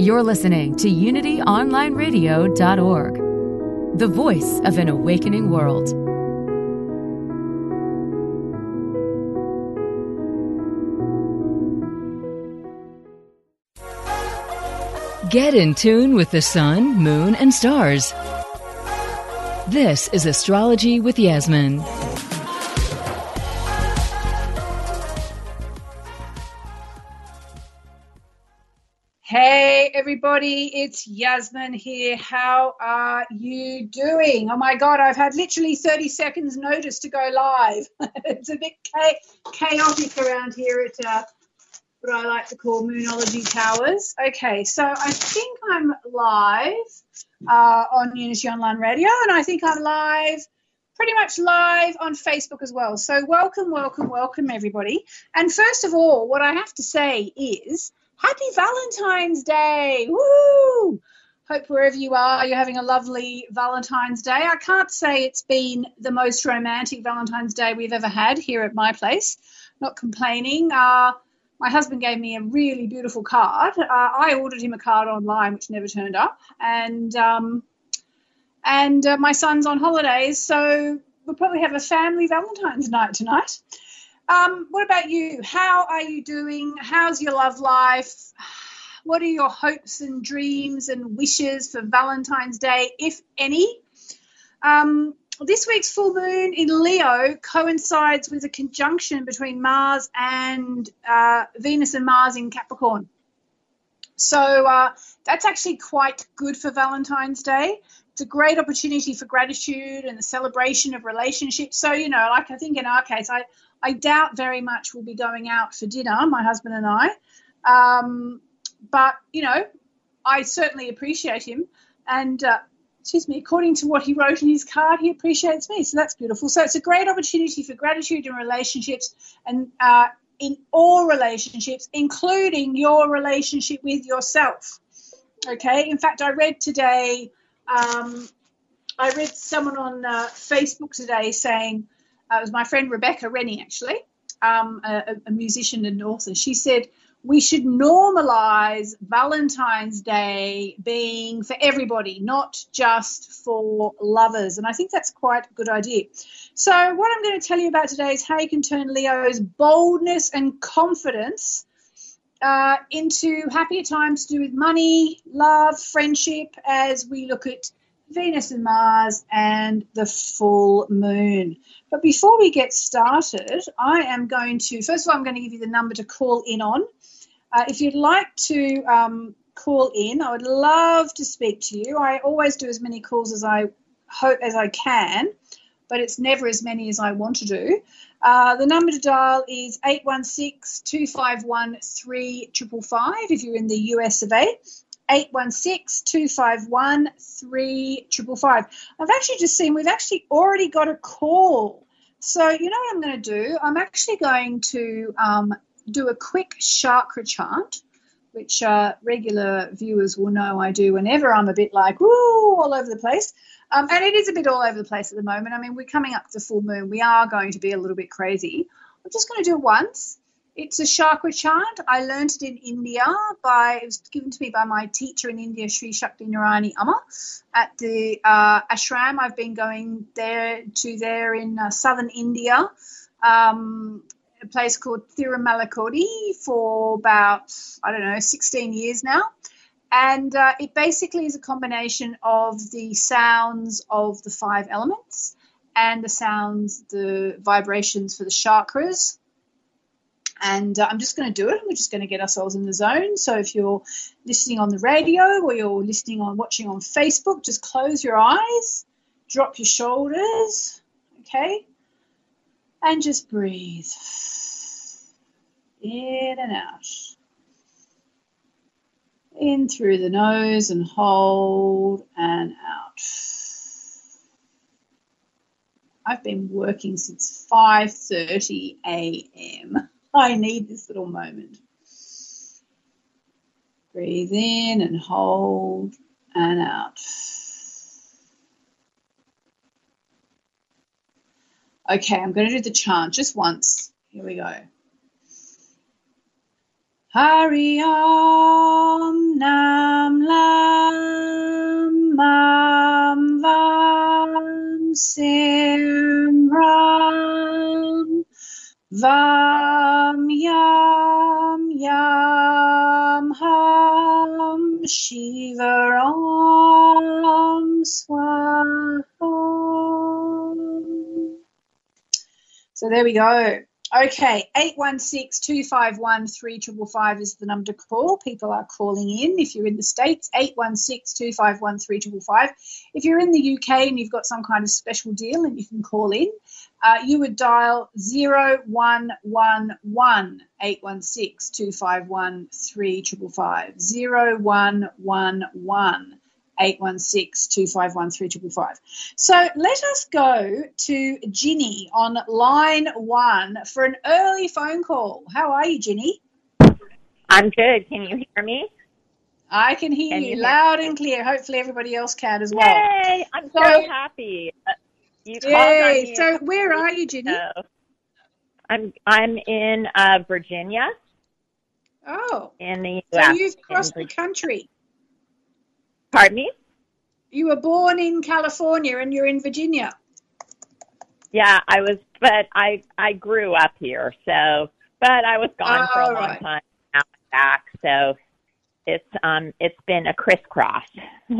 You're listening to UnityOnlineRadio.org, the voice of an awakening world. Get in tune with the sun, moon, and stars. This is Astrology with Yasmin. Hey, everybody, it's Yasmin here. How are you doing? Oh my God, I've had literally 30 seconds notice to go live. it's a bit cha- chaotic around here at uh, what I like to call Moonology Towers. Okay, so I think I'm live uh, on Unity Online Radio, and I think I'm live, pretty much live on Facebook as well. So welcome, welcome, welcome, everybody. And first of all, what I have to say is Happy Valentine's Day! Woo! Hope wherever you are, you're having a lovely Valentine's Day. I can't say it's been the most romantic Valentine's Day we've ever had here at my place. Not complaining. Uh, my husband gave me a really beautiful card. Uh, I ordered him a card online, which never turned up, and um, and uh, my son's on holidays, so we'll probably have a family Valentine's night tonight. Um, what about you? How are you doing? How's your love life? What are your hopes and dreams and wishes for Valentine's Day, if any? Um, this week's full moon in Leo coincides with a conjunction between Mars and uh, Venus and Mars in Capricorn. So uh, that's actually quite good for Valentine's Day. It's a great opportunity for gratitude and the celebration of relationships. So, you know, like I think in our case, I, I doubt very much we'll be going out for dinner, my husband and I. Um, but, you know, I certainly appreciate him. And, uh, excuse me, according to what he wrote in his card, he appreciates me. So that's beautiful. So it's a great opportunity for gratitude in relationships and uh, in all relationships, including your relationship with yourself. Okay. In fact, I read today, um, I read someone on uh, Facebook today saying, uh, it was my friend Rebecca Rennie, actually, um, a, a, musician and author. She said, we should normalize Valentine's Day being for everybody, not just for lovers. And I think that's quite a good idea. So, what I'm going to tell you about today is how you can turn Leo's boldness and confidence uh, into happier times to do with money, love, friendship, as we look at Venus and Mars and the full moon. But before we get started, I am going to, first of all, I'm going to give you the number to call in on. Uh, if you'd like to um, call in, I would love to speak to you. I always do as many calls as I hope as I can, but it's never as many as I want to do. Uh, the number to dial is 816 251 3555 if you're in the US of A. 816 251 3555. I've actually just seen we've actually already got a call. So, you know what I'm going to do? I'm actually going to um, do a quick chakra chant, which uh, regular viewers will know I do whenever I'm a bit like, woo, all over the place. Um, and it is a bit all over the place at the moment. I mean, we're coming up to full moon. We are going to be a little bit crazy. I'm just going to do it once it's a chakra chant. I learned it in India by it was given to me by my teacher in India, Sri Shakti Narayani Amma, at the uh, ashram. I've been going there to there in uh, southern India, um, a place called Thirumalakodi for about I don't know 16 years now. And uh, it basically is a combination of the sounds of the five elements and the sounds, the vibrations for the chakras and uh, I'm just going to do it. We're just going to get ourselves in the zone. So if you're listening on the radio or you're listening on watching on Facebook, just close your eyes, drop your shoulders, okay, and just breathe in and out. In through the nose and hold and out. I've been working since 5:30 a.m. I need this little moment. Breathe in and hold and out. Okay, I'm going to do the chant just once. Here we go. Hari Om Nam Lam Mam Vam Sim Vam Yam Yam Ham Shiva Om Swaha. So there we go. Okay, 816-251-3555 is the number to call. People are calling in. If you're in the States, 816-251-3555. If you're in the UK and you've got some kind of special deal and you can call in, uh, you would dial 0111 816-251-3555. 0111 816-251-3555. So let us go to Ginny on line one for an early phone call. How are you, Ginny? I'm good. Can you hear me? I can hear Can you, you hear loud and clear. Hopefully everybody else can as well. Yay! I'm so, So- happy. Uh, You Yay. So where are you, Ginny? So, I'm I'm in uh, Virginia Oh, in the so you've crossed the country. Pardon me? You were born in California and you're in Virginia. Yeah, I was, but I I grew up here. So, but I was gone for a Oh, long right. time. Now I'm back. So it's um it's been a crisscross.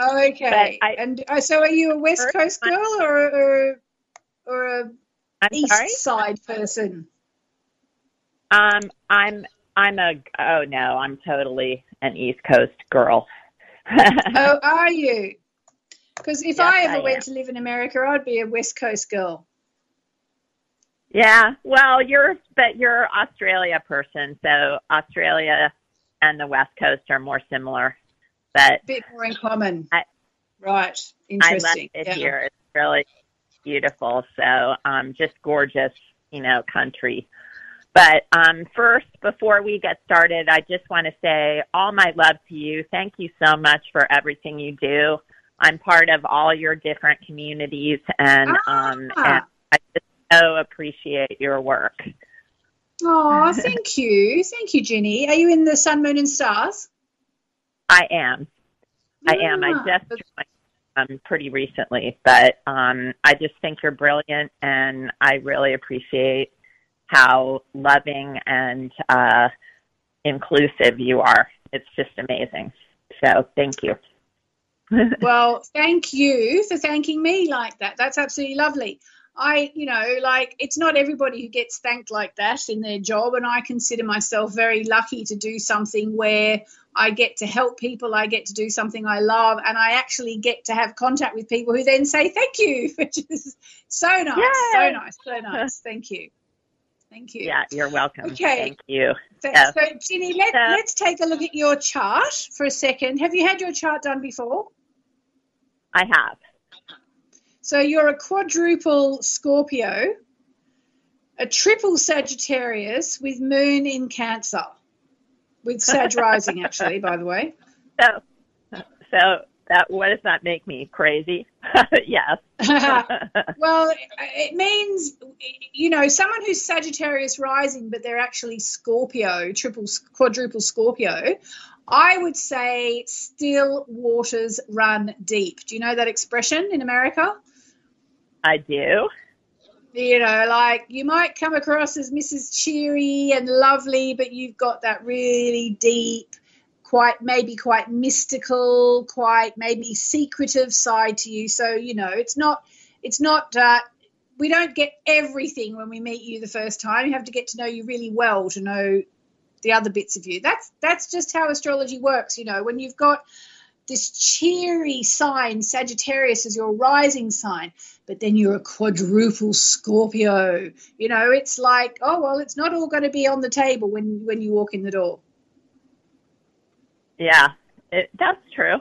Okay. I- and uh, so are you a West Coast girl or, or, or a I'm East sorry. Side person? Um, I'm I'm a oh no, I'm totally an East Coast girl. Oh, are you? Because if I ever I went to live in America, I'd be a West Coast girl. Yeah, well, you're but you're Australia person, so Australia and the West Coast are more similar. But bit more in common. I- right. I love it Yeah. here. It's really beautiful. So, um, just gorgeous, you know, country. But um, first, before we get started, I just want to say all my love to you. Thank you so much for everything you do. I'm part of all your different communities, and um, and Ah. I just so appreciate your work. Oh, thank you. Thank you, Ginny. Are you in the Sun, Moon, and Stars? I am. I am. I Ah, just joined um, pretty recently, but um, I just think you're brilliant, and I really appreciate how loving and uh, inclusive you are. It's just amazing. So thank you. Well, thank you for thanking me like that. That's absolutely lovely. I, you know, like it's not everybody who gets thanked like that in their job, and I consider myself very lucky to do something where I get to help people, I get to do something I love, and I actually get to have contact with people who then say thank you, which is so nice, so nice, so nice. Thank you, thank you. yeah, you're welcome. Okay. Thank you. So, Yeah. so Ginny, let, So- let's take a look at your chart for a second. Have you had your chart done before? I have. So you're a quadruple Scorpio, a triple Sagittarius with Moon in Cancer, with Sag rising, actually, by the way. So, so that what does that make me crazy? yes. well, it means, you know, someone who's Sagittarius rising, but they're actually Scorpio, triple, quadruple Scorpio. I would say still waters run deep. Do you know that expression in America? I do. you know, like you might come across as Mrs. Cheery and lovely, but you've got that really deep, quite maybe quite mystical, quite maybe secretive side to you. So you know, it's not, it's not. Uh, we don't get everything when we meet you the first time. You have to get to know you really well to know the other bits of you. That's that's just how astrology works. You know, when you've got this cheery sign, Sagittarius is your rising sign, but then you're a quadruple Scorpio. You know, it's like, oh well, it's not all going to be on the table when when you walk in the door. Yeah, it, that's true.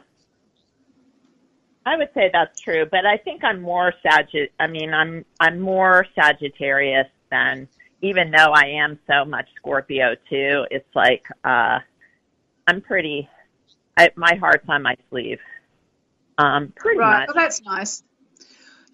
I would say that's true, but I think I'm more Sag. I mean, I'm I'm more Sagittarius than even though I am so much Scorpio too. It's like uh, I'm pretty. I, my heart's on my sleeve. Um, pretty right. much. Well, that's nice.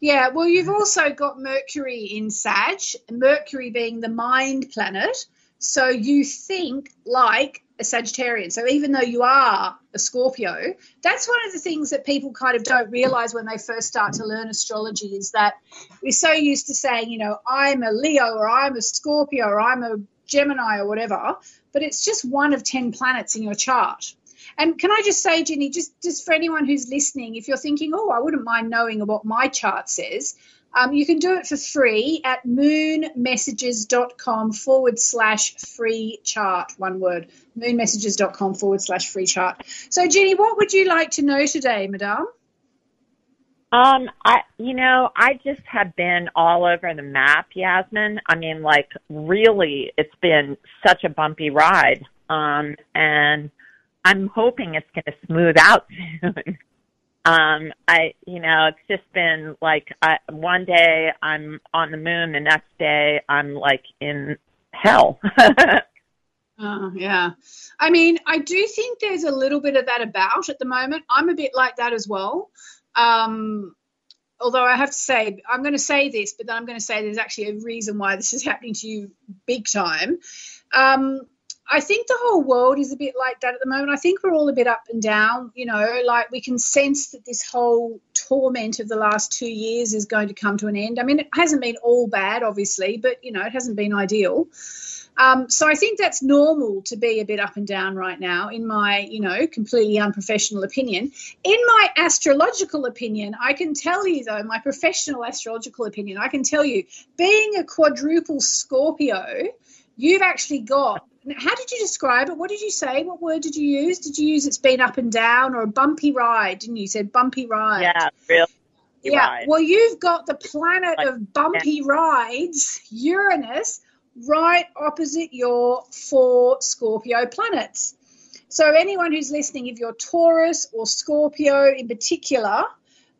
Yeah. Well, you've also got Mercury in Sag. Mercury being the mind planet, so you think like a Sagittarian. So even though you are a Scorpio, that's one of the things that people kind of don't realize when they first start to learn astrology is that we're so used to saying, you know, I'm a Leo or I'm a Scorpio or I'm a Gemini or whatever, but it's just one of 10 planets in your chart. And can I just say, Ginny, just, just for anyone who's listening, if you're thinking, oh, I wouldn't mind knowing what my chart says, um, you can do it for free at moonmessages.com forward slash free chart, one word, moonmessages.com forward slash free chart. So, Ginny, what would you like to know today, Madame? Um, I, you know, I just have been all over the map, Yasmin. I mean, like, really, it's been such a bumpy ride. Um, and I'm hoping it's going to smooth out soon. Um, I, you know, it's just been like I, one day I'm on the moon, the next day I'm like in hell. Oh, yeah. I mean, I do think there's a little bit of that about at the moment. I'm a bit like that as well. Um, although I have to say, I'm going to say this, but then I'm going to say there's actually a reason why this is happening to you big time. Um, I think the whole world is a bit like that at the moment. I think we're all a bit up and down, you know, like we can sense that this whole torment of the last two years is going to come to an end. I mean, it hasn't been all bad, obviously, but, you know, it hasn't been ideal. Um, so I think that's normal to be a bit up and down right now, in my, you know, completely unprofessional opinion. In my astrological opinion, I can tell you, though, my professional astrological opinion, I can tell you, being a quadruple Scorpio, you've actually got how did you describe it? What did you say? What word did you use? Did you use it's been up and down or a bumpy ride? Didn't you? you said bumpy ride. Yeah, real. Yeah. Ride. Well, you've got the planet Like- of bumpy rides, Uranus, right opposite your four Scorpio planets. So, anyone who's listening, if you're Taurus or Scorpio in particular,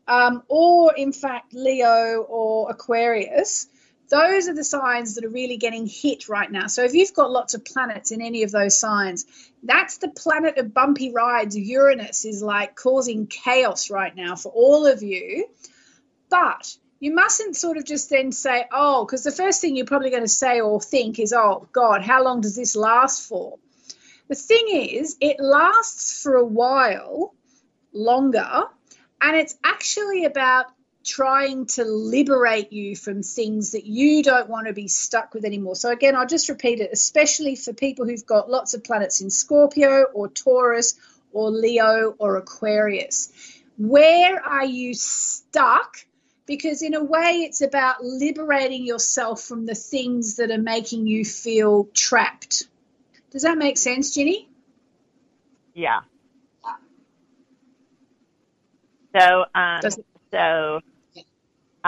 um, or in fact Leo or Aquarius, those are the signs that are really getting hit right now. So, if you've got lots of planets in any of those signs, that's the planet of bumpy rides. Uranus is like causing chaos right now for all of you. But you mustn't sort of just then say, oh, because the first thing you're probably going to say or think is, oh, God, how long does this last for? The thing is, it lasts for a while longer, and it's actually about trying to liberate you from things that you don't want to be stuck with anymore. So, again, I'll just repeat it, especially for people who've got lots of planets in Scorpio or Taurus or Leo or Aquarius. Where are you stuck? Because, in a way, it's about liberating yourself from the things that are making you feel trapped. Does that make sense, Ginny? Yeah. So, um, so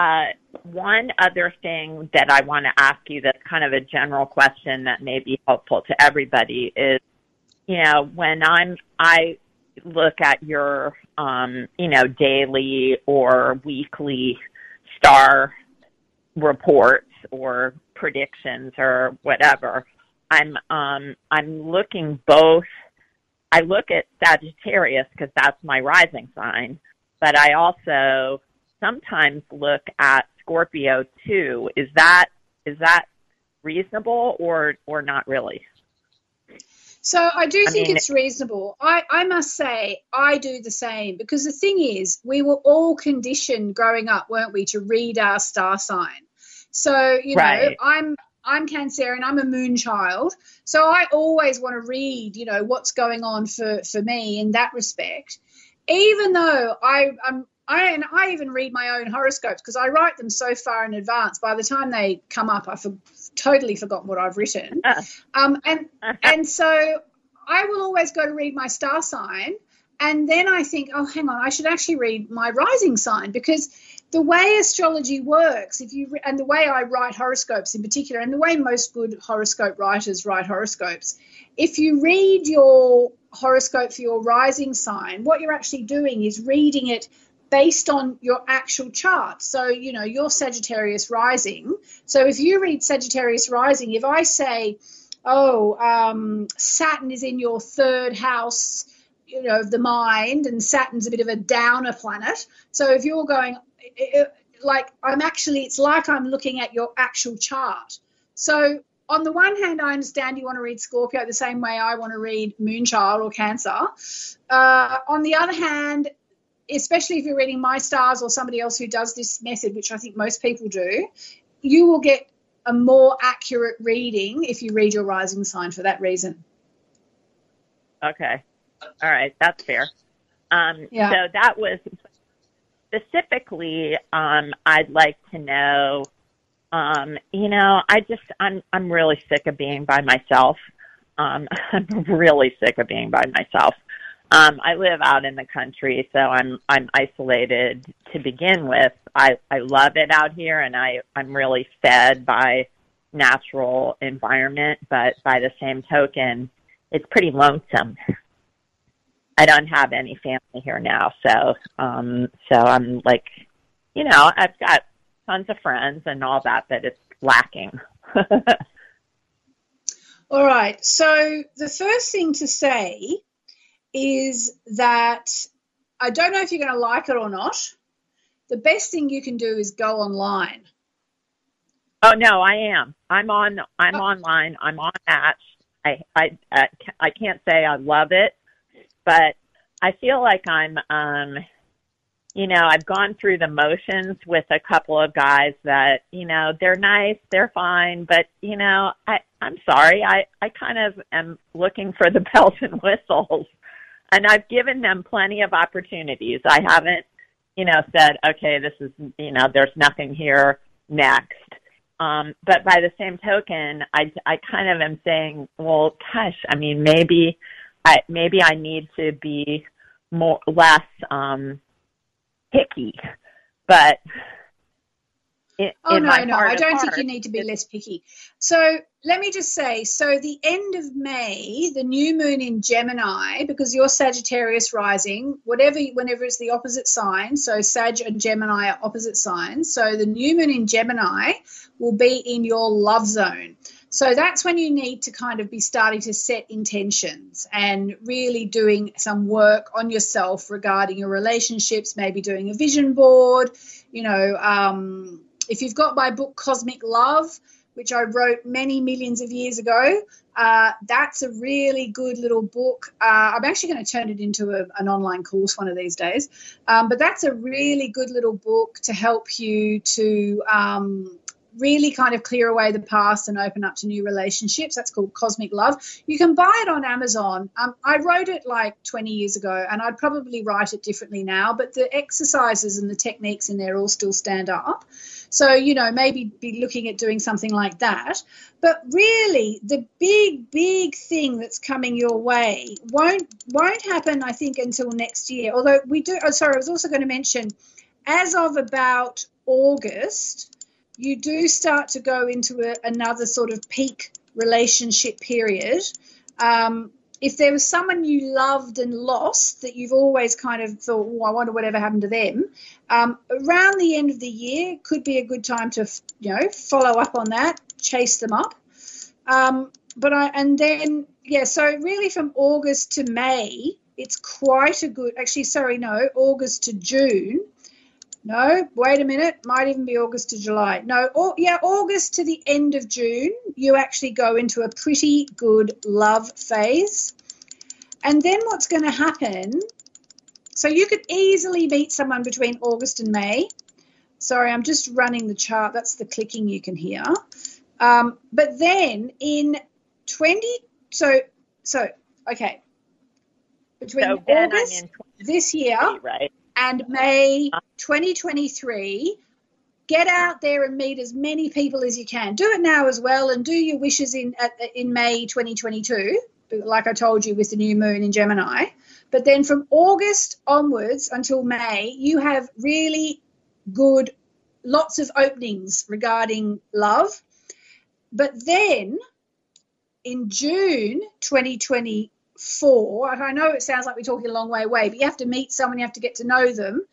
uh, one other thing that I want to ask you that's kind of a general question that may be helpful to everybody is, you know, when I'm, I look at your, um, you know, daily or weekly star reports or predictions or whatever, I'm, um, I'm looking both, I look at Sagittarius because that's my rising sign, but I also sometimes look at Scorpio too. Is that is that reasonable or or not really? So I do I think mean- it's reasonable. I, I must say I do the same because the thing is we were all conditioned growing up, weren't we, to read our star sign. So, you know, I'm I'm Cancer and I'm a moon child. So I always want to read, you know, what's going on for, for me in that respect. Even though I, I'm I and I even read my own horoscopes because I write them so far in advance. By the time they come up, I've for, totally forgotten what I've written. Um, and and so I will always go to read my star sign, and then I think, oh, hang on, I should actually read my rising sign because the way astrology works, if you and the way I write horoscopes in particular, and the way most good horoscope writers write horoscopes, if you read your horoscope for your rising sign, what you're actually doing is reading it based on your actual chart. So, you know, your Sagittarius rising. So, if you read Sagittarius rising, if I say, oh, um, Saturn is in your third house, you know, of the mind, and Saturn's a bit of a downer planet. So, if you're going, it, like, I'm actually, it's like I'm looking at your actual chart. So, on the one hand, I understand you want to read Scorpio the same way I want to read Moonchild or Cancer. Uh, on the other hand, especially if you're reading My Stars or somebody else who does this method, which I think most people do, you will get a more accurate reading if you read your rising sign for that reason. Okay. All right. That's fair. Um, yeah. So that was specifically, um, I'd like to know, um, you know, I just, I'm, I'm really sick of being by myself. Um, I'm really sick of being by myself. Um, I live out in the country, so I'm I'm isolated to begin with. I I love it out here, and I I'm really fed by natural environment. But by the same token, it's pretty lonesome. I don't have any family here now, so um, so I'm like, you know, I've got tons of friends and all that, but it's lacking. all right. So the first thing to say is that I don't know if you're going to like it or not. The best thing you can do is go online. Oh no, I am. I'm on. I'm oh. online. I'm on Match. I I uh, I can't say I love it, but I feel like I'm. um you know, I've gone through the motions with a couple of guys that, you know, they're nice, they're fine, but you know, I I'm sorry, I I kind of am looking for the bells and whistles and I've given them plenty of opportunities. I haven't, you know, said, okay, this is, you know, there's nothing here next. Um, but by the same token, I, I kind of am saying, well, gosh, I mean, maybe I, maybe I need to be more, less, um, picky, but oh no, no, I don't think you need to be less picky. So let me just say, so the end of May, the new moon in Gemini, because you're Sagittarius rising, whatever, whenever it's the opposite sign, so Sag and Gemini are opposite signs. So the new moon in Gemini will be in your love zone. So that's when you need to kind of be starting to set intentions and really doing some work on yourself regarding your relationships, maybe doing a vision board, you know, um, if you've got my book Cosmic Love, which I wrote many millions of years ago, uh, that's a really good little book. Uh, I'm actually going to turn it into a, an online course one of these days. Um, but that's a really good little book to help you to um, really kind of clear away the past and open up to new relationships. That's called Cosmic Love. You can buy it on Amazon. Um, I wrote it like 20 years ago, and I'd probably write it differently now, but the exercises and the techniques in there all still stand up. So, you know, maybe be looking at doing something like that. But really, the big, big thing that's coming your way won't won't happen, I think, until next year. Although we do. Oh, sorry, I was also going to mention, as of about August, you do start to go into a, another sort of peak relationship period. Um, if there was someone you loved and lost that you've always kind of thought, oh, I wonder whatever happened to them, um, around the end of the year could be a good time to, you know, follow up on that, chase them up. Um, but I, and then, yeah, so really from August to May, it's quite a good, actually, sorry, no, August to June no, wait a minute. Might even be August to July. No, or, yeah, August to the end of June, you actually go into a pretty good love phase. And then what's going to happen? So you could easily meet someone between August and May. Sorry, I'm just running the chart. That's the clicking you can hear. Um, but then in 20, so, so, okay. Between so August this year right and May 2023. Get out there and meet as many people as you can. Do it now as well, and do your wishes in in May 2022, like I told you with the new moon in Gemini. But then from August onwards until May, you have really good, lots of openings regarding love. But then in June 2020 for, I know it sounds like we're talking a long way away, but you have to meet someone, you have to get to know them.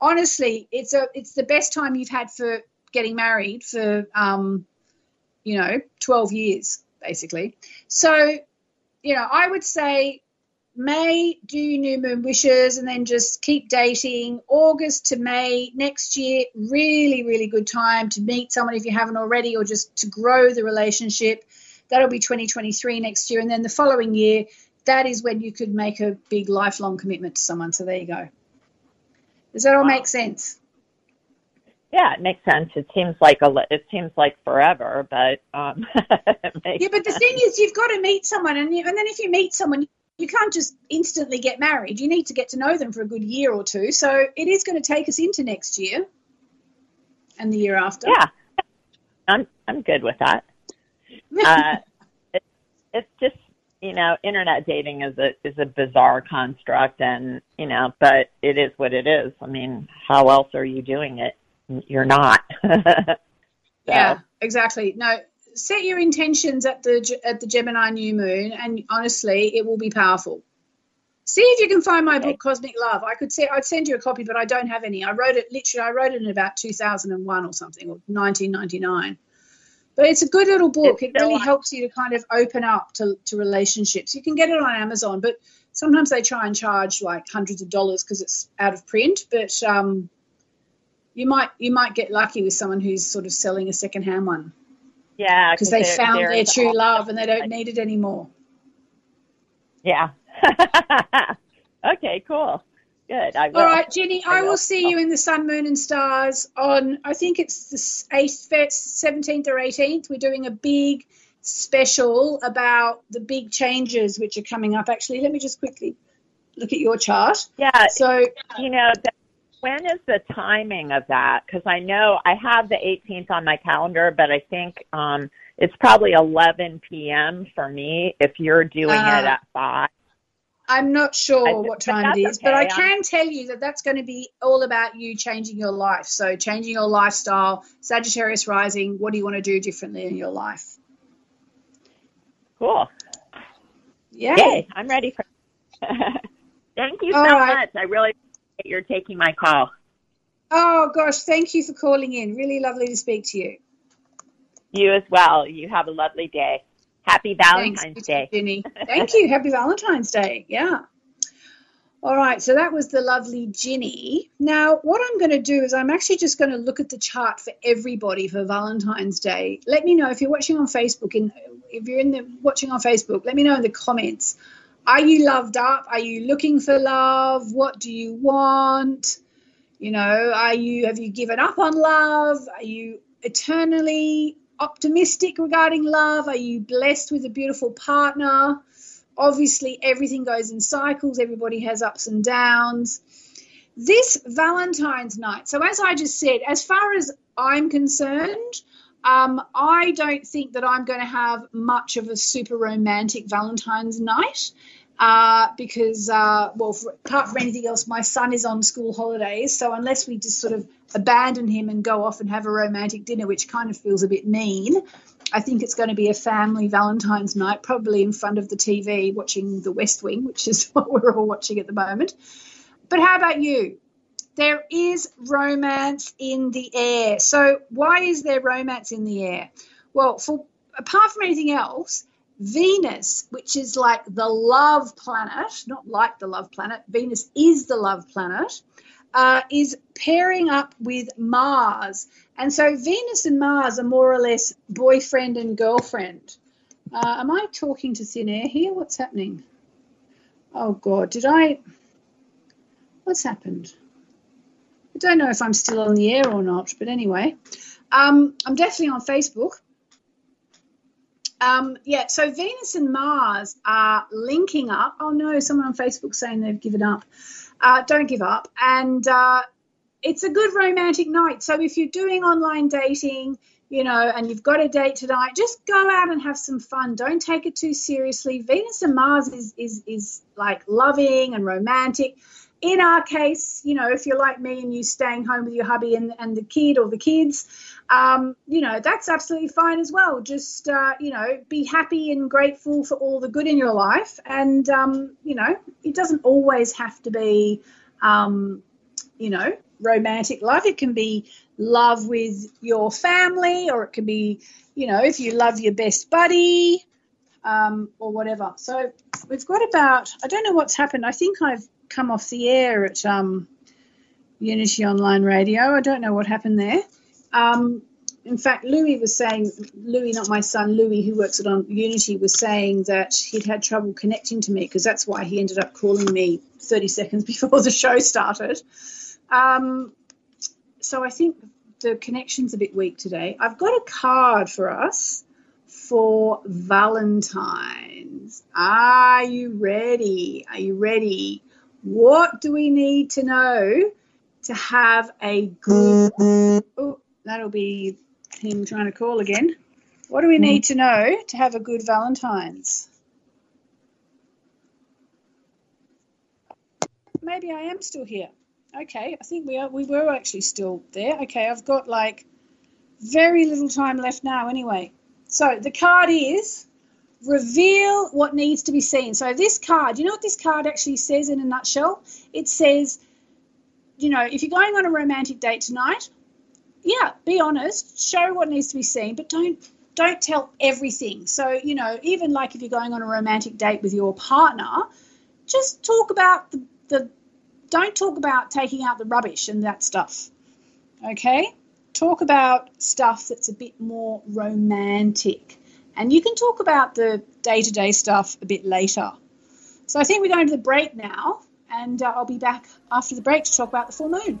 Honestly, it's a it's the best time you've had for getting married for um, you know, 12 years basically. So, you know, I would say May, do new moon wishes and then just keep dating. August to May next year, really, really good time to meet someone if you haven't already or just to grow the relationship. That'll be 2023 next year. And then the following year, that is when you could make a big lifelong commitment to someone. So there you go. Does that all wow. make sense? Yeah, it makes sense. It seems like a it seems like forever, but um, yeah. But the thing is, you've got to meet someone, and you, and then if you meet someone, you can't just instantly get married. You need to get to know them for a good year or two. So it is going to take us into next year and the year after. Yeah, I'm I'm good with that. uh, it, it's just you know, internet dating is a is a bizarre construct, and you know, but it is what it is. I mean, how else are you doing it? You're not. so. Yeah, exactly. No, set your intentions at the at the Gemini new moon, and honestly, it will be powerful. See if you can find my book Cosmic Love. I could say I'd send you a copy, but I don't have any. I wrote it literally. I wrote it in about 2001 or something, or 1999. But it's a good little book. It's it really helps you to kind of open up to, to relationships. You can get it on Amazon, but sometimes they try and charge like hundreds of dollars because it's out of print. But um, you might you might get lucky with someone who's sort of selling a secondhand one. Yeah, because they found their true love and they don't need it anymore. Yeah. okay, cool. Good. All right, Jenny, I, I will see you in the Sun, Moon, and Stars on, I think it's the 8th, 17th or 18th. We're doing a big special about the big changes which are coming up. Actually, let me just quickly look at your chart. Yeah. So, you know, when is the timing of that? Because I know I have the 18th on my calendar, but I think um, it's probably 11 p.m. for me if you're doing uh, it at 5. I'm not sure what time it is, okay. but I can tell you that that's going to be all about you changing your life. So, changing your lifestyle, Sagittarius rising, what do you want to do differently in your life? Cool. Yeah. Yay, I'm ready for Thank you so right. much. I really you're taking my call. Oh gosh, thank you for calling in. Really lovely to speak to you. You as well. You have a lovely day. Happy Valentine's Thanks, Day. Ginny. Thank you. Happy Valentine's Day. Yeah. All right, so that was the lovely Ginny. Now, what I'm going to do is I'm actually just going to look at the chart for everybody for Valentine's Day. Let me know if you're watching on Facebook and if you're in the watching on Facebook, let me know in the comments are you loved up? Are you looking for love? What do you want? You know, are you have you given up on love? Are you eternally optimistic regarding love? Are you blessed with a beautiful partner? Obviously, everything goes in cycles, everybody has ups and downs. This Valentine's night, so as I just said, as far as I'm concerned, um, I don't think that I'm going to have much of a super romantic Valentine's night uh, because, uh, well, for, apart from anything else, my son is on school holidays. So unless we just sort of abandon him and go off and have a romantic dinner, which kind of feels a bit mean, I think it's going to be a family Valentine's night, probably in front of the TV watching The West Wing, which is what we're all watching at the moment. But how about you? there is romance in the air. So, why is there romance in the air? Well, for apart from anything else, Venus, which is like the love planet, not like the love planet, Venus is the love planet, uh, is pairing up with Mars. And so Venus and Mars are more or less boyfriend and girlfriend. Uh, am I talking to thin air here? What's happening? Oh, God, did I? What's happened? I don't know if I'm still on the air or not, but anyway, um, I'm definitely on Facebook. Um, yeah, so Venus and Mars are linking up. Oh no, someone on Facebook saying they've given up. Uh, don't give up. And uh, it's a good romantic night. So if you're doing online dating, you know, and you've got a date tonight, just go out and have some fun. Don't take it too seriously. Venus and Mars is is is like loving and romantic in our case, you know, if you're like me and you're staying home with your hubby and, and the kid or the kids, um, you know, that's absolutely fine as well. Just, uh, you know, be happy and grateful for all the good in your life. And, um, you know, it doesn't always have to be, um, you know, romantic love. It can be love with your family, or it can be, you know, if you love your best buddy um, or whatever. So we've got about, I don't know what's happened. I think I've come off the air at um, Unity Online Radio. I don't know what happened there. Um, in fact, Louis was saying, Louis, not my son, Louis, who works at on Unity, was saying that he'd had trouble connecting to me because that's why he ended up calling me 30 seconds before the show started. Um, so I think the connection's a bit weak today. I've got a card for us for Valentine's. Are you ready? Are you ready? What do we need to know to have a good? Oh, that'll be him trying to call again. What do we need to know to have a good Valentine's? Maybe I am still here. Okay, I think we are. We were actually still there. Okay, I've got like very little time left now. Anyway, so the card is reveal what needs to be seen. So this card, you know what this card actually says in a nutshell? It says, you know, if you're going on a romantic date tonight, yeah, be honest, show what needs to be seen, but don't don't tell everything. So, you know, even like if you're going on a romantic date with your partner, just talk about the, the don't talk about taking out the rubbish and that stuff. Okay? Talk about stuff that's a bit more romantic. And you can talk about the day to day stuff a bit later. So I think we're going to the break now, and uh, I'll be back after the break to talk about the full moon.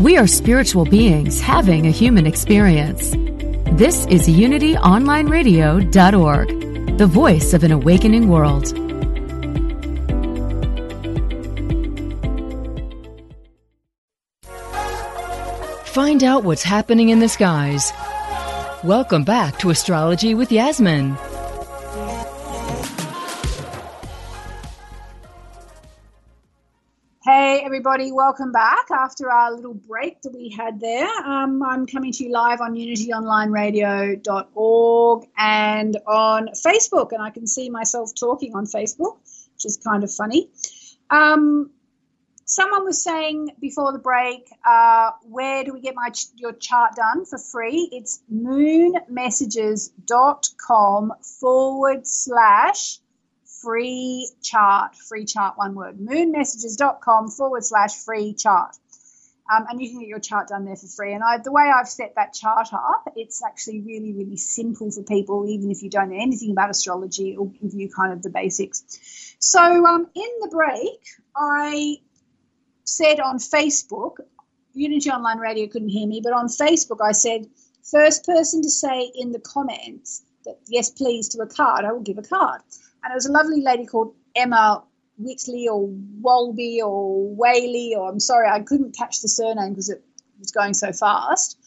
We are spiritual beings having a human experience. This is UnityOnlineRadio.org, the voice of an awakening world. Find out what's happening in the skies. Welcome back to Astrology with Yasmin. Everybody, welcome back after our little break that we had there. Um, I'm coming to you live on unityonlineradio.org and on Facebook, and I can see myself talking on Facebook, which is kind of funny. Um, someone was saying before the break, uh, where do we get my ch- your chart done for free? It's moonmessages.com forward slash free chart, free chart, one word, moonmessages.com forward slash free chart. Um, and you can get your chart done there for free. And I, the way I've set that chart up, it's actually really, really simple for people, even if you don't know anything about astrology, it'll give you kind of the basics. So um, in the break, I said on Facebook, Unity Online Radio couldn't hear me, but on Facebook I said, first person to say in the comments that yes, please to a card, I will give a card. And it was a lovely lady called Emma Whitley or Wolby or Whaley, or I'm sorry, I couldn't catch the surname because it was going so fast.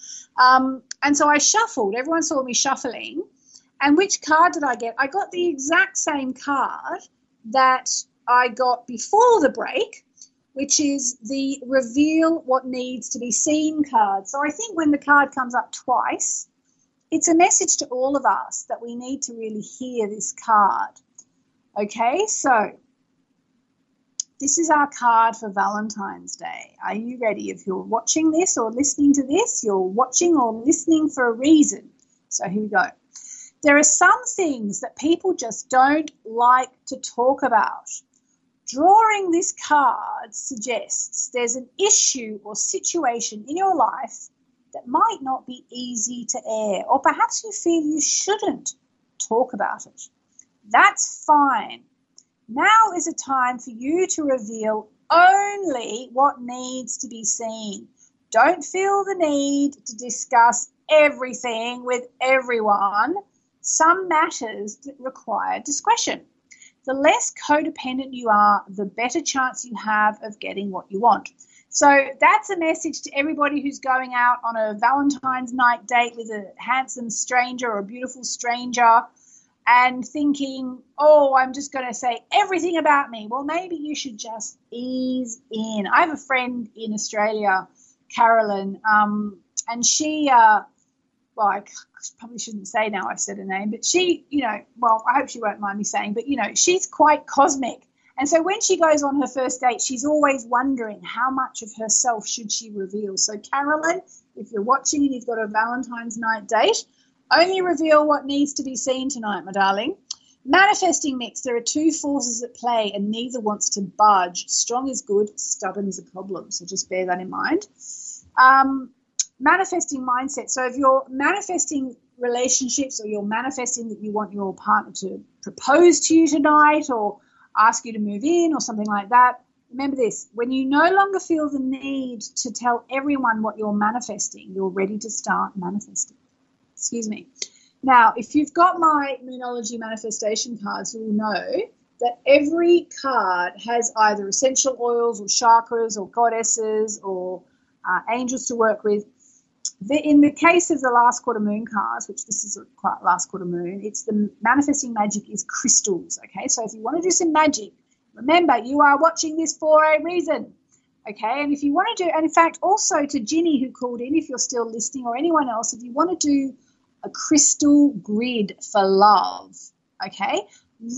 Um, and so I shuffled. Everyone saw me shuffling. And which card did I get? I got the exact same card that I got before the break, which is the reveal what needs to be seen card. So I think when the card comes up twice, it's a message to all of us that we need to really hear this card. Okay, so this is our card for Valentine's Day. Are you ready? If you're watching this or listening to this, you're watching or listening for a reason. So here we go. There are some things that people just don't like to talk about. Drawing this card suggests there's an issue or situation in your life that might not be easy to air, or perhaps you feel you shouldn't talk about it. That's fine. Now is a time for you to reveal only what needs to be seen. Don't feel the need to discuss everything with everyone some matters require discretion. The less codependent you are, the better chance you have of getting what you want. So that's a message to everybody who's going out on a Valentine's night date with a handsome stranger or a beautiful stranger and thinking, oh, I'm just going to say everything about me. Well, maybe you should just ease in. I have a friend in Australia, Carolyn, um, and she, uh, well, I probably shouldn't say now I've said her name, but she, you know, well, I hope she won't mind me saying, but, you know, she's quite cosmic. And so when she goes on her first date, she's always wondering how much of herself should she reveal. So, Carolyn, if you're watching and you've got a Valentine's night date, only reveal what needs to be seen tonight, my darling. Manifesting mix, there are two forces at play and neither wants to budge. Strong is good, stubborn is a problem. So just bear that in mind. Um, manifesting mindset. So if you're manifesting relationships or you're manifesting that you want your partner to propose to you tonight or ask you to move in or something like that, remember this when you no longer feel the need to tell everyone what you're manifesting, you're ready to start manifesting. Excuse me. Now, if you've got my Moonology manifestation cards, you'll know that every card has either essential oils or chakras or goddesses or uh, angels to work with the, in the case of the last quarter moon cards, which this is a quite last quarter moon, it's the manifesting magic is crystals. Okay, so if you want to do some magic, remember you are watching this for a reason. Okay, and if you want to do, and in fact, also to Ginny who called in, if you're still listening, or anyone else, if you want to do a crystal grid for love, okay,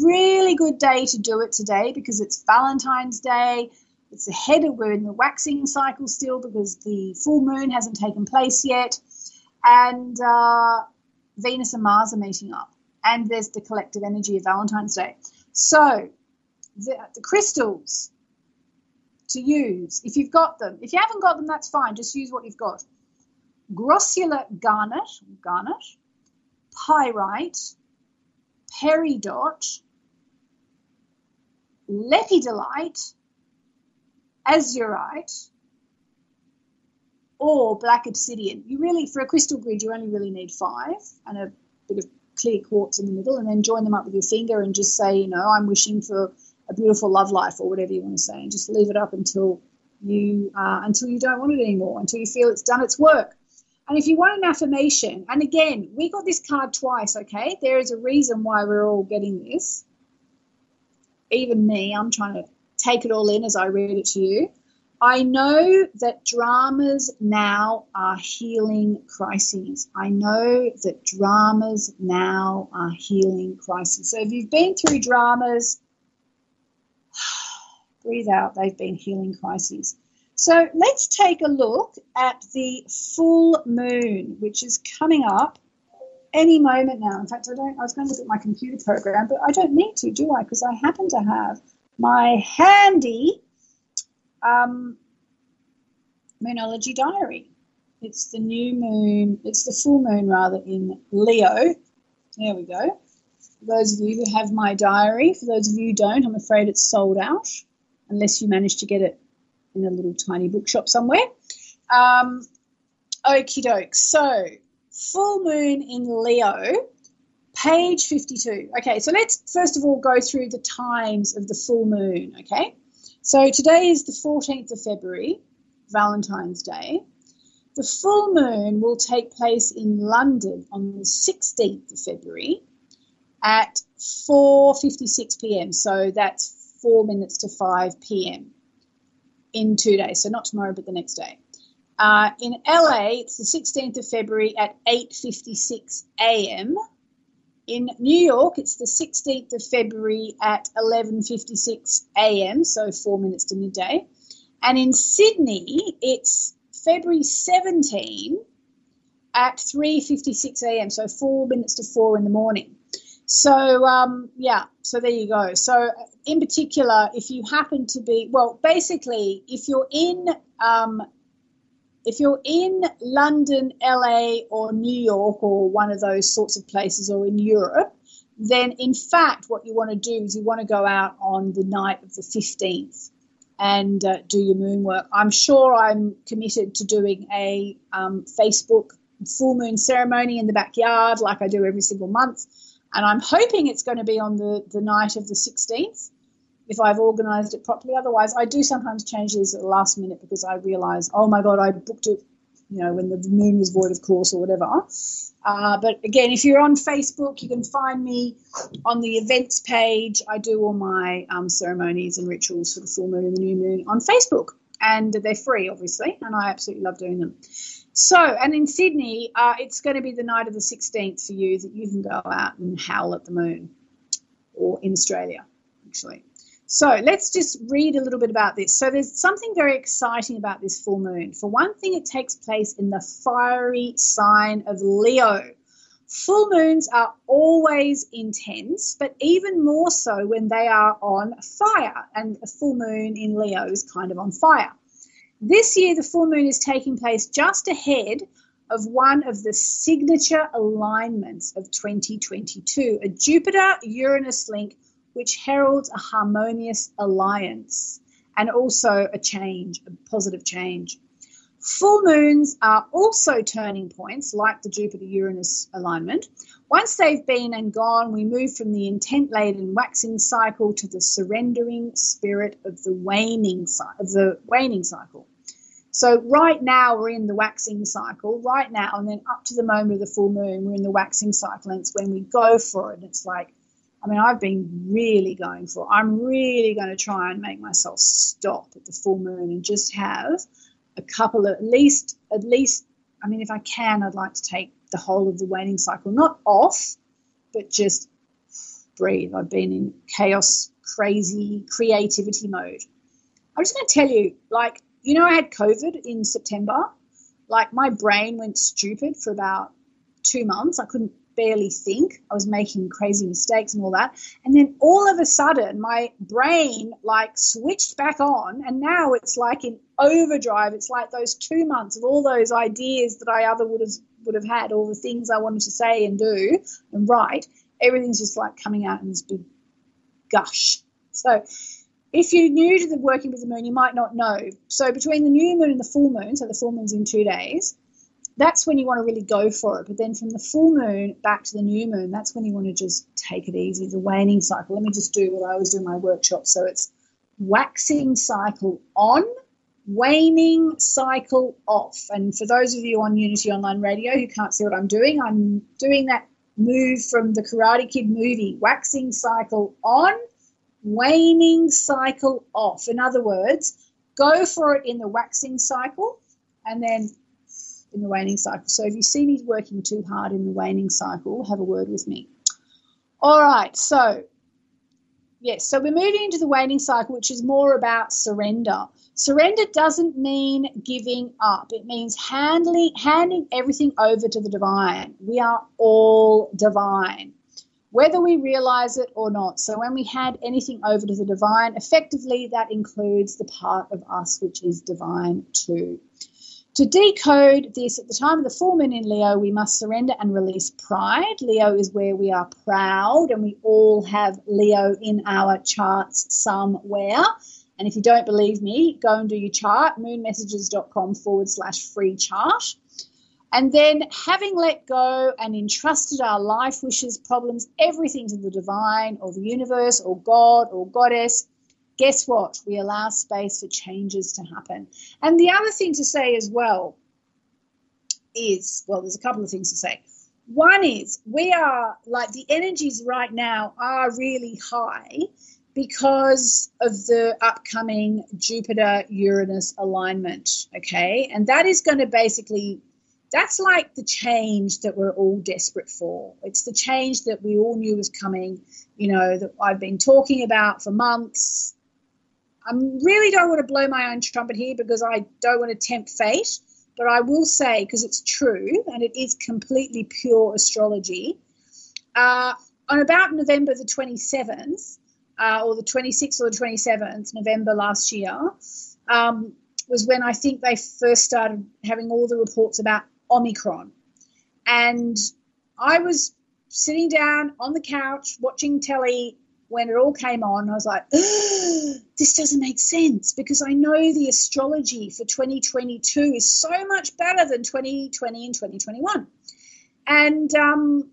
really good day to do it today because it's Valentine's Day. It's ahead of we're in the waxing cycle still because the full moon hasn't taken place yet, and uh, Venus and Mars are meeting up, and there's the collective energy of Valentine's Day. So the, the crystals to use if you've got them. If you haven't got them, that's fine. Just use what you've got. Grossular garnet, garnet, pyrite, peridot, lepidolite, azurite, or black obsidian. You really, for a crystal grid, you only really need five and a bit of clear quartz in the middle, and then join them up with your finger and just say, you know, I'm wishing for a beautiful love life or whatever you want to say, and just leave it up until you uh, until you don't want it anymore, until you feel it's done its work. And if you want an affirmation, and again, we got this card twice, okay? There is a reason why we're all getting this. Even me, I'm trying to take it all in as I read it to you. I know that dramas now are healing crises. I know that dramas now are healing crises. So if you've been through dramas, breathe out, they've been healing crises. So let's take a look at the full moon, which is coming up any moment now. In fact, I don't. I was going to look at my computer program, but I don't need to, do I? Because I happen to have my handy um, Moonology diary. It's the new moon, it's the full moon rather in Leo. There we go. For those of you who have my diary, for those of you who don't, I'm afraid it's sold out unless you manage to get it in a little tiny bookshop somewhere. Um, okie doke. So, full moon in Leo Page 52. Okay, so let's first of all go through the times of the full moon. Okay, so today is the 14th of February, Valentine's Day. The full moon will take place in London on the 16th of February at 4:56 p.m. So that's four minutes to 5 p.m. in two days. So not tomorrow, but the next day. Uh, in LA, it's the 16th of February at 8:56 a.m In New York, it's the 16th of February at 11:56 a.m., so 4 minutes to midday. And in Sydney, it's February 17 at 3:56 a.m., so 4 minutes to 4 in the morning. So um, yeah, so there you go. So in particular, if you happen to be well, basically, if you're in um, if you're in London, LA, or New York, or one of those sorts of places, or in Europe, then in fact, what you want to do is you want to go out on the night of the 15th and uh, do your moon work. I'm sure I'm committed to doing a um, Facebook full moon ceremony in the backyard like I do every single month. And I'm hoping it's going to be on the, the night of the 16th if I've organised it properly. Otherwise, I do sometimes change these at the last minute because I realise, oh my God, I booked it, you know, when the moon was void, of course, or whatever. Uh, but again, if you're on Facebook, you can find me on the events page. I do all my um, ceremonies and rituals for the full moon and the new moon on Facebook, and they're free, obviously, and I absolutely love doing them. So, and in Sydney, uh, it's going to be the night of the 16th for you that you can go out and howl at the moon, or in Australia, actually. So let's just read a little bit about this. So there's something very exciting about this full moon. For one thing, it takes place in the fiery sign of Leo. Full moons are always intense, but even more so when they are on fire. And a full moon in Leo is kind of on fire. This year, the full moon is taking place just ahead of one of the signature alignments of 2022, a Jupiter Uranus link which heralds a harmonious alliance and also a change, a positive change. Full moons are also turning points, like the Jupiter Uranus alignment. Once they've been and gone, we move from the intent laden waxing cycle to the surrendering spirit of the waning of the waning cycle. So right now we're in the waxing cycle. Right now, and then up to the moment of the full moon, we're in the waxing cycle, and it's when we go for it. It's like I mean, I've been really going for. it. I'm really going to try and make myself stop at the full moon and just have a couple of at least at least. I mean, if I can, I'd like to take the whole of the waning cycle not off, but just breathe. I've been in chaos, crazy creativity mode. I'm just going to tell you, like, you know, I had COVID in September. Like, my brain went stupid for about two months. I couldn't barely think. I was making crazy mistakes and all that. And then all of a sudden, my brain like switched back on, and now it's like in overdrive. It's like those two months of all those ideas that I other would have would have had, all the things I wanted to say and do and write. Everything's just like coming out in this big gush. So if you're new to the working with the moon, you might not know. So between the new moon and the full moon, so the full moon's in two days, that's when you want to really go for it. But then from the full moon back to the new moon, that's when you want to just take it easy. The waning cycle. Let me just do what I always do in my workshop. So it's waxing cycle on, waning cycle off. And for those of you on Unity Online Radio who can't see what I'm doing, I'm doing that move from the Karate Kid movie waxing cycle on, waning cycle off. In other words, go for it in the waxing cycle and then in the waning cycle. So if you see me working too hard in the waning cycle, have a word with me. All right, so yes, so we're moving into the waning cycle, which is more about surrender. Surrender doesn't mean giving up. It means handling handing everything over to the divine. We are all divine. Whether we realize it or not. So, when we hand anything over to the divine, effectively that includes the part of us which is divine too. To decode this, at the time of the full moon in Leo, we must surrender and release pride. Leo is where we are proud, and we all have Leo in our charts somewhere. And if you don't believe me, go and do your chart, moonmessages.com forward slash free chart. And then, having let go and entrusted our life wishes, problems, everything to the divine or the universe or God or goddess, guess what? We allow space for changes to happen. And the other thing to say as well is well, there's a couple of things to say. One is we are like the energies right now are really high because of the upcoming Jupiter Uranus alignment. Okay. And that is going to basically that's like the change that we're all desperate for. It's the change that we all knew was coming, you know, that I've been talking about for months. I really don't want to blow my own trumpet here because I don't want to tempt fate, but I will say, because it's true and it is completely pure astrology, uh, on about November the 27th, uh, or the 26th or the 27th, November last year, um, was when I think they first started having all the reports about Omicron. And I was sitting down on the couch watching telly when it all came on. I was like, this doesn't make sense because I know the astrology for 2022 is so much better than 2020 and 2021. And um,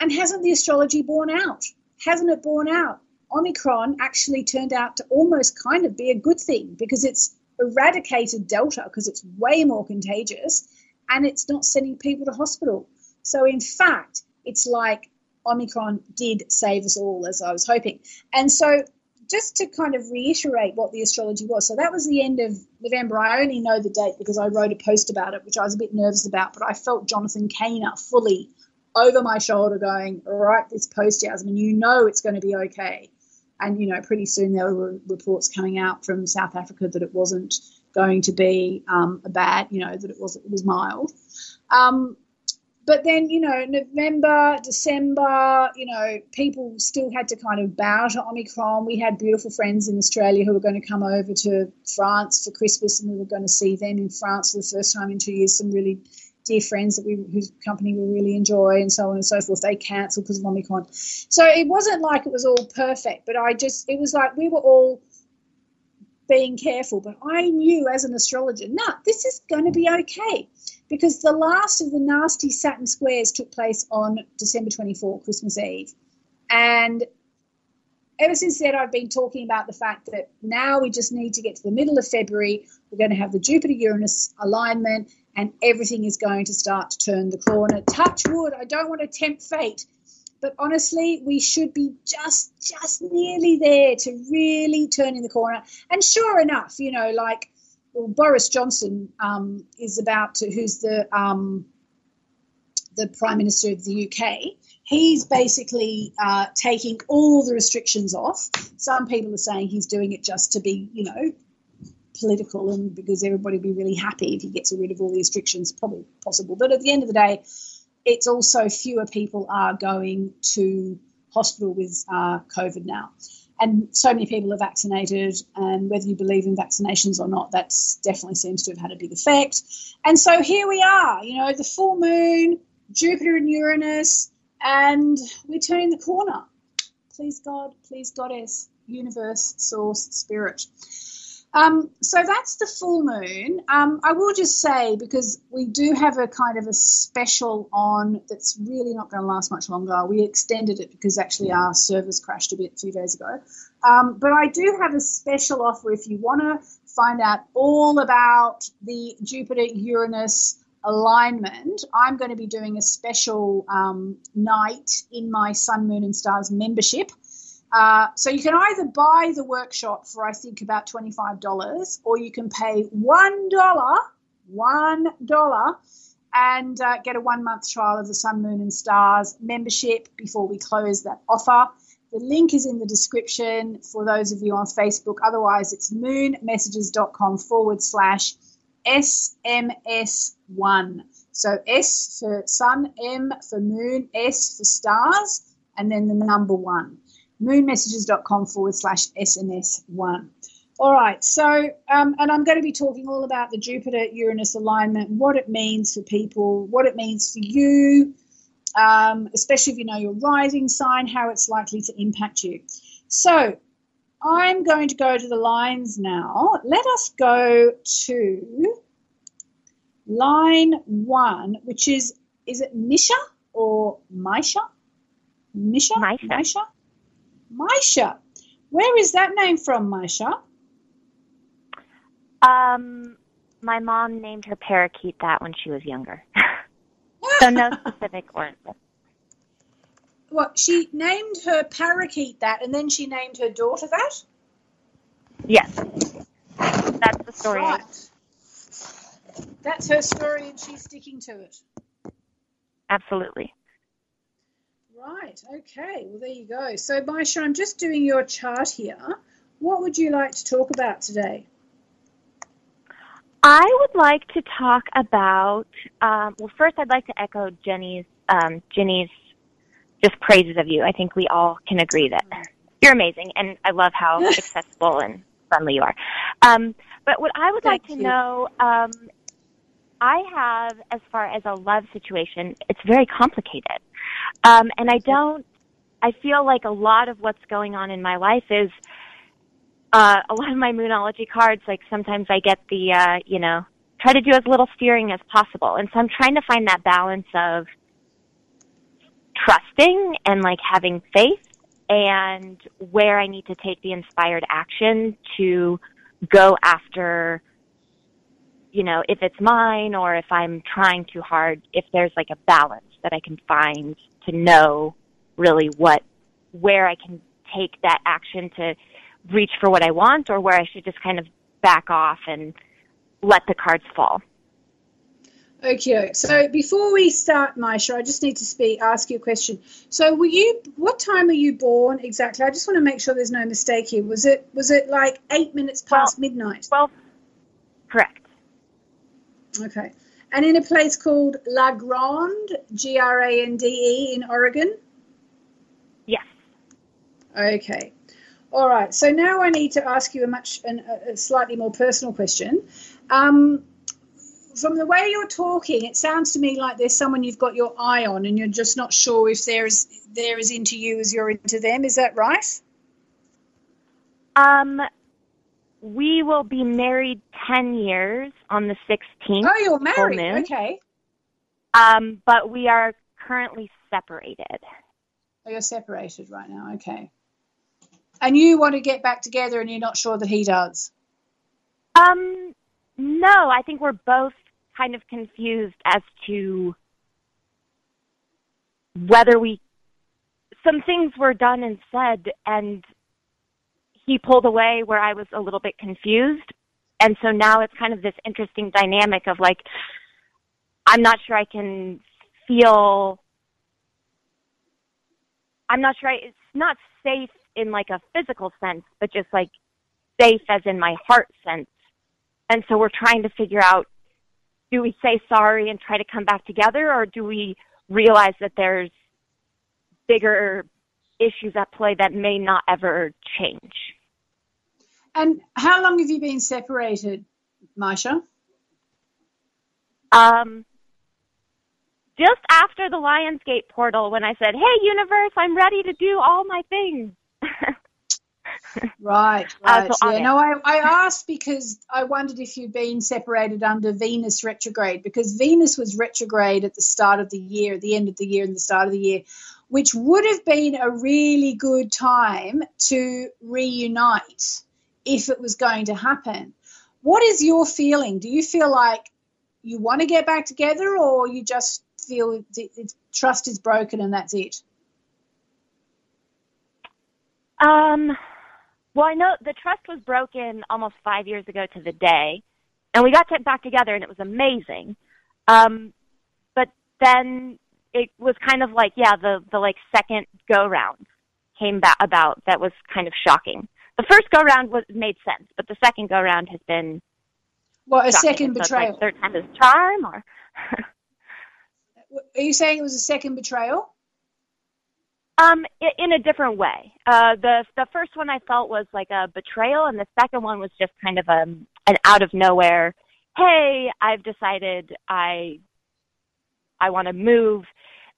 and hasn't the astrology borne out? Hasn't it borne out? Omicron actually turned out to almost kind of be a good thing because it's eradicated Delta because it's way more contagious and it's not sending people to hospital. So, in fact, it's like Omicron did save us all, as I was hoping. And so, just to kind of reiterate what the astrology was, so that was the end of November. I only know the date because I wrote a post about it, which I was a bit nervous about, but I felt Jonathan Cainer fully over my shoulder going, write this post, Jasmine, you know it's going to be okay. And, you know, pretty soon there were reports coming out from South Africa that it wasn't going to be um, a bad, you know, that it was, it was mild. Um, but then, you know, November, December, you know, people still had to kind of bow to Omicron. We had beautiful friends in Australia who were going to come over to France for Christmas and we were going to see them in France for the first time in two years. Some really dear friends that we whose company we really enjoy and so on and so forth they cancelled because of omicron so it wasn't like it was all perfect but i just it was like we were all being careful but i knew as an astrologer no this is going to be okay because the last of the nasty saturn squares took place on december 24 christmas eve and ever since then, I've been talking about the fact that now we just need to get to the middle of February. We're going to have the Jupiter Uranus alignment, and everything is going to start to turn the corner. Touch wood. I don't want to tempt fate, but honestly, we should be just just nearly there to really turning the corner. And sure enough, you know, like well, Boris Johnson um, is about to, who's the um, the Prime Minister of the UK. He's basically uh, taking all the restrictions off. Some people are saying he's doing it just to be, you know, political and because everybody would be really happy if he gets rid of all the restrictions, probably possible. But at the end of the day, it's also fewer people are going to hospital with uh, COVID now. And so many people are vaccinated, and whether you believe in vaccinations or not, that definitely seems to have had a big effect. And so here we are, you know, the full moon, Jupiter and Uranus, and we're turning the corner. Please, God, please, Goddess, universe, source, spirit. Um, so that's the full moon. Um, I will just say because we do have a kind of a special on that's really not going to last much longer. We extended it because actually our servers crashed a bit a few days ago. Um, but I do have a special offer if you want to find out all about the Jupiter Uranus alignment. I'm going to be doing a special um, night in my Sun, Moon, and Stars membership. Uh, so you can either buy the workshop for I think about twenty five dollars, or you can pay one dollar, one dollar, and uh, get a one month trial of the Sun, Moon, and Stars membership before we close that offer. The link is in the description for those of you on Facebook. Otherwise, it's moonmessages.com forward slash SMS1. So S for sun, M for moon, S for stars, and then the number one moonmessages.com forward slash SMS1. All right, so, um, and I'm going to be talking all about the Jupiter Uranus alignment, what it means for people, what it means for you, um, especially if you know your rising sign, how it's likely to impact you. So, I'm going to go to the lines now. Let us go to line one, which is, is it Misha or Misha? Misha? Misha. Misha? Misha. Where is that name from, Misha? Um, my mom named her parakeet that when she was younger. so no specific origin. What, she named her parakeet that and then she named her daughter that? Yes. That's the story. Right. That's her story, and she's sticking to it. Absolutely. Right. Okay. Well, there you go. So, Maisha, I'm just doing your chart here. What would you like to talk about today? I would like to talk about. Um, well, first, I'd like to echo Jenny's um, Jenny's just praises of you. I think we all can agree that you're amazing, and I love how accessible and friendly you are. Um, but what I would Thank like to you. know, um, I have, as far as a love situation, it's very complicated, um, and I don't. I feel like a lot of what's going on in my life is uh, a lot of my moonology cards. Like sometimes I get the, uh, you know, try to do as little steering as possible, and so I'm trying to find that balance of trusting and like having faith and where I need to take the inspired action to go after you know if it's mine or if I'm trying too hard if there's like a balance that I can find to know really what where I can take that action to reach for what I want or where I should just kind of back off and let the cards fall. Okay. So before we start, Maisha, I just need to speak, ask you a question. So, were you? What time were you born exactly? I just want to make sure there's no mistake here. Was it? Was it like eight minutes past midnight? Well, correct. Okay. And in a place called La Grande, G R A N D E, in Oregon. Yes. Okay. All right. So now I need to ask you a much an, a slightly more personal question. Um, from the way you're talking, it sounds to me like there's someone you've got your eye on, and you're just not sure if they're as they're as into you as you're into them. Is that right? Um, we will be married 10 years on the 16th. Oh, you're married. moon. Okay. Um, but we are currently separated. Oh, you're separated right now. Okay. And you want to get back together, and you're not sure that he does. Um, no, I think we're both kind of confused as to whether we some things were done and said and he pulled away where I was a little bit confused. And so now it's kind of this interesting dynamic of like I'm not sure I can feel I'm not sure I, it's not safe in like a physical sense, but just like safe as in my heart sense. And so we're trying to figure out do we say sorry and try to come back together or do we realize that there's bigger issues at play that may not ever change? And how long have you been separated, Maisha? Um, just after the Lionsgate portal, when I said, "Hey, universe, I'm ready to do all my things." Right, Uh, right. so yeah, no, I, I asked because I wondered if you'd been separated under Venus retrograde because Venus was retrograde at the start of the year, at the end of the year, and the start of the year, which would have been a really good time to reunite if it was going to happen. What is your feeling? Do you feel like you want to get back together, or you just feel it's, trust is broken and that's it? Um, well, I know the trust was broken almost five years ago to the day, and we got to back together, and it was amazing. Um, but then it was kind of like, yeah, the the like second go round came about that was kind of shocking. The first go round was made sense, but the second go round has been Well, a shocking. second So betrayal. like third time is charm, or Are you saying it was a second betrayal? Um, in a different way. Uh, the the first one I felt was like a betrayal, and the second one was just kind of a an out of nowhere. Hey, I've decided I I want to move.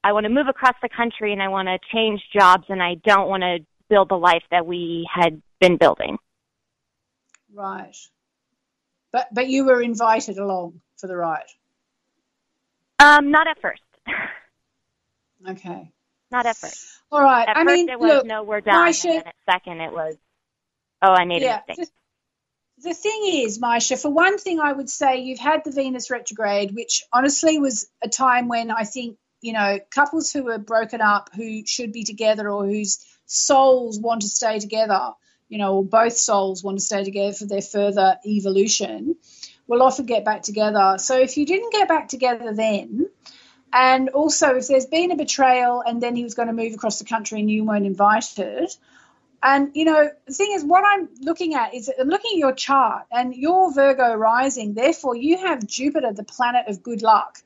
I want to move across the country, and I want to change jobs, and I don't want to build the life that we had been building. Right. But but you were invited along for the ride. Um, not at first. Okay. not at first. All right. At I first mean, it was look, no, we're done, Maisha- and then at second it was, oh, I made yeah. a mistake. The, the thing is, Maisha, for one thing, I would say you've had the Venus retrograde, which honestly was a time when I think you know couples who are broken up, who should be together, or whose souls want to stay together, you know, or both souls want to stay together for their further evolution, will often get back together. So if you didn't get back together then, and also if there's been a betrayal and then he was going to move across the country and you weren't invited, and you know, the thing is, what I'm looking at is I'm looking at your chart and your Virgo rising. Therefore, you have Jupiter, the planet of good luck,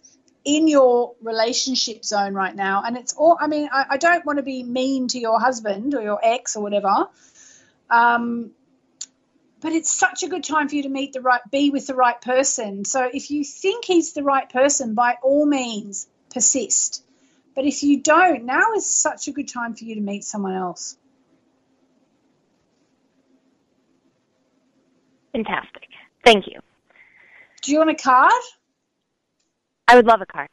in your relationship zone right now. And it's all. I mean, I, I don't want to be mean to your husband or your ex or whatever. Um, but it's such a good time for you to meet the right, be with the right person. So if you think he's the right person, by all means, persist. But if you don't, now is such a good time for you to meet someone else. Fantastic. Thank you. Do you want a card? I would love a card.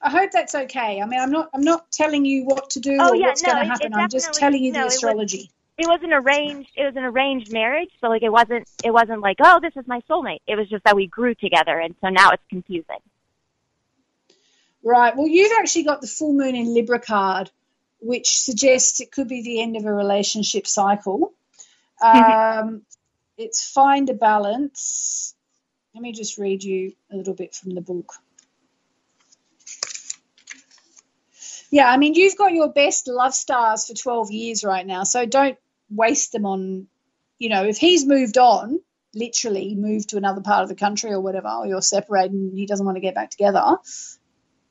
I hope that's okay. I mean, I'm not. I'm not telling you what to do Oh, or yeah, what's no, going to happen. I'm just telling you no, the it was- astrology. It was an arranged. It was an arranged marriage, so like it wasn't. It wasn't like, oh, this is my soulmate. It was just that we grew together, and so now it's confusing. Right. Well, you've actually got the full moon in Libra card, which suggests it could be the end of a relationship cycle. Um, it's find a balance. Let me just read you a little bit from the book. Yeah, I mean, you've got your best love stars for 12 years right now, so don't waste them on, you know, if he's moved on, literally moved to another part of the country or whatever, or you're separated and he doesn't want to get back together,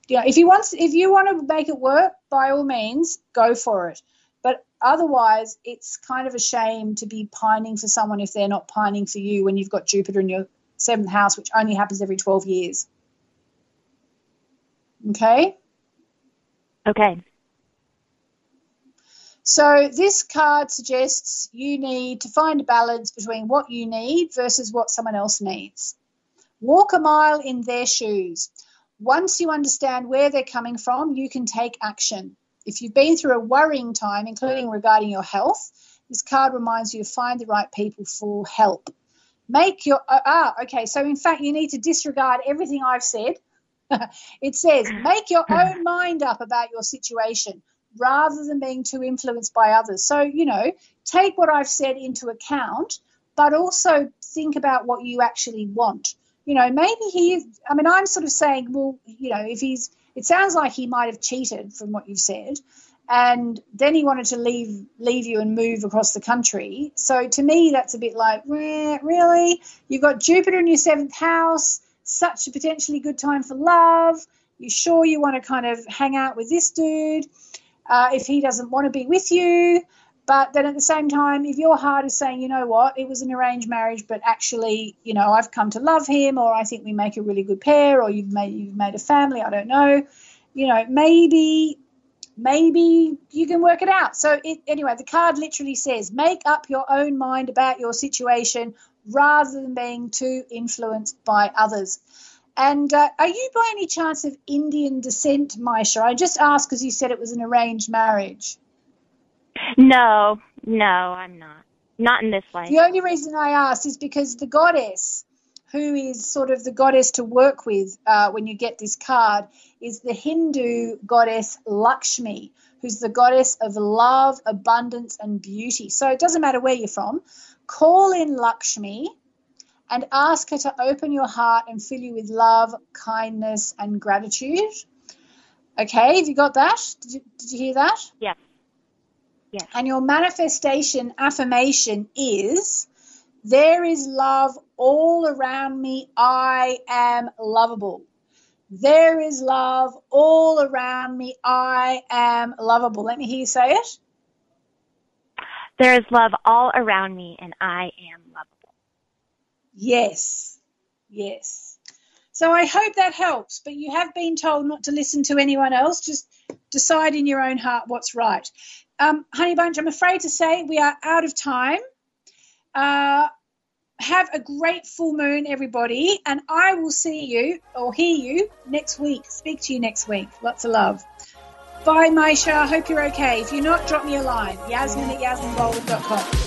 Yeah, if he wants, if you want to make it work, by all means, go for it. But otherwise, it's kind of a shame to be pining for someone if they're not pining for you when you've got Jupiter in your seventh house, which only happens every 12 years. Okay. Okay. So this card suggests you need to find a balance between what you need versus what someone else needs. Walk a mile in their shoes. Once you understand where they're coming from, you can take action. If you've been through a worrying time, including regarding your health, this card reminds you to find the right people for help. Make your uh, ah okay. So in fact, you need to disregard everything I've said. it says make your own mind up about your situation rather than being too influenced by others. So you know, take what I've said into account, but also think about what you actually want. You know, maybe he. I mean, I'm sort of saying, well, you know, if he's. It sounds like he might have cheated from what you've said and then he wanted to leave leave you and move across the country. So to me, that's a bit like, really? You've got Jupiter in your seventh house, such a potentially good time for love. You sure you want to kind of hang out with this dude uh, if he doesn't want to be with you? But then at the same time, if your heart is saying, you know what, it was an arranged marriage, but actually, you know, I've come to love him, or I think we make a really good pair, or you've made you've made a family, I don't know. You know, maybe maybe you can work it out. So it, anyway, the card literally says make up your own mind about your situation rather than being too influenced by others. And uh, are you by any chance of Indian descent, Maisha? I just asked because you said it was an arranged marriage. No, no, I'm not. Not in this life. The only reason I asked is because the goddess, who is sort of the goddess to work with uh, when you get this card, is the Hindu goddess Lakshmi, who's the goddess of love, abundance, and beauty. So it doesn't matter where you're from. Call in Lakshmi and ask her to open your heart and fill you with love, kindness, and gratitude. Okay, have you got that? Did you, did you hear that? Yeah. Yes. And your manifestation affirmation is there is love all around me. I am lovable. There is love all around me. I am lovable. Let me hear you say it. There is love all around me, and I am lovable. Yes. Yes. So I hope that helps, but you have been told not to listen to anyone else. Just decide in your own heart what's right. Um, Honey Bunch, I'm afraid to say we are out of time. Uh, have a great full moon, everybody, and I will see you or hear you next week. Speak to you next week. Lots of love. Bye, Maisha. Hope you're okay. If you're not, drop me a line. Yasmin at yasminboland.com.